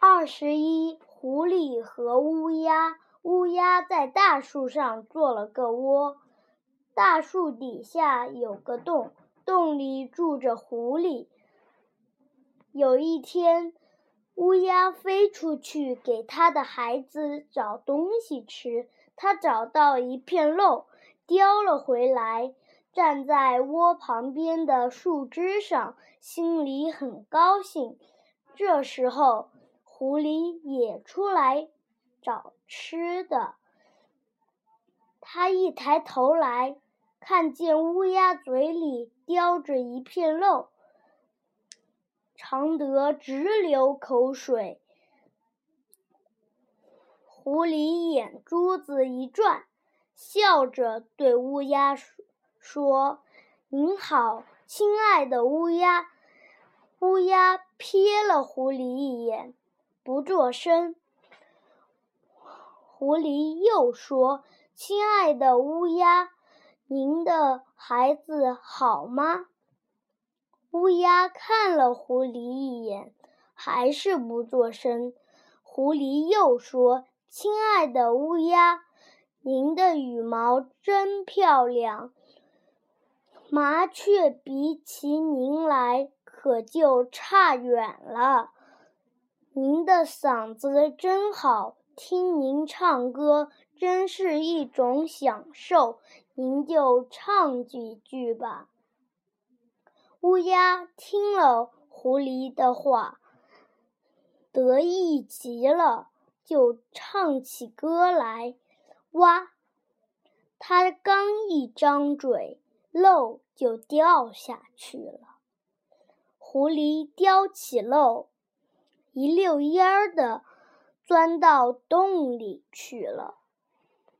二十一，狐狸和乌鸦。乌鸦在大树上做了个窝，大树底下有个洞，洞里住着狐狸。有一天，乌鸦飞出去给它的孩子找东西吃，它找到一片肉，叼了回来，站在窝旁边的树枝上，心里很高兴。这时候，狐狸也出来找吃的。他一抬头来，看见乌鸦嘴里叼着一片肉，尝得直流口水。狐狸眼珠子一转，笑着对乌鸦说：“您好，亲爱的乌鸦。”乌鸦瞥了狐狸一眼，不作声。狐狸又说：“亲爱的乌鸦，您的孩子好吗？”乌鸦看了狐狸一眼，还是不作声。狐狸又说：“亲爱的乌鸦，您的羽毛真漂亮，麻雀比起您来。”可就差远了。您的嗓子真好，听您唱歌真是一种享受。您就唱几句吧。乌鸦听了狐狸的话，得意极了，就唱起歌来。哇！它刚一张嘴，肉就掉下去了。狐狸叼起肉，一溜烟儿的钻到洞里去了。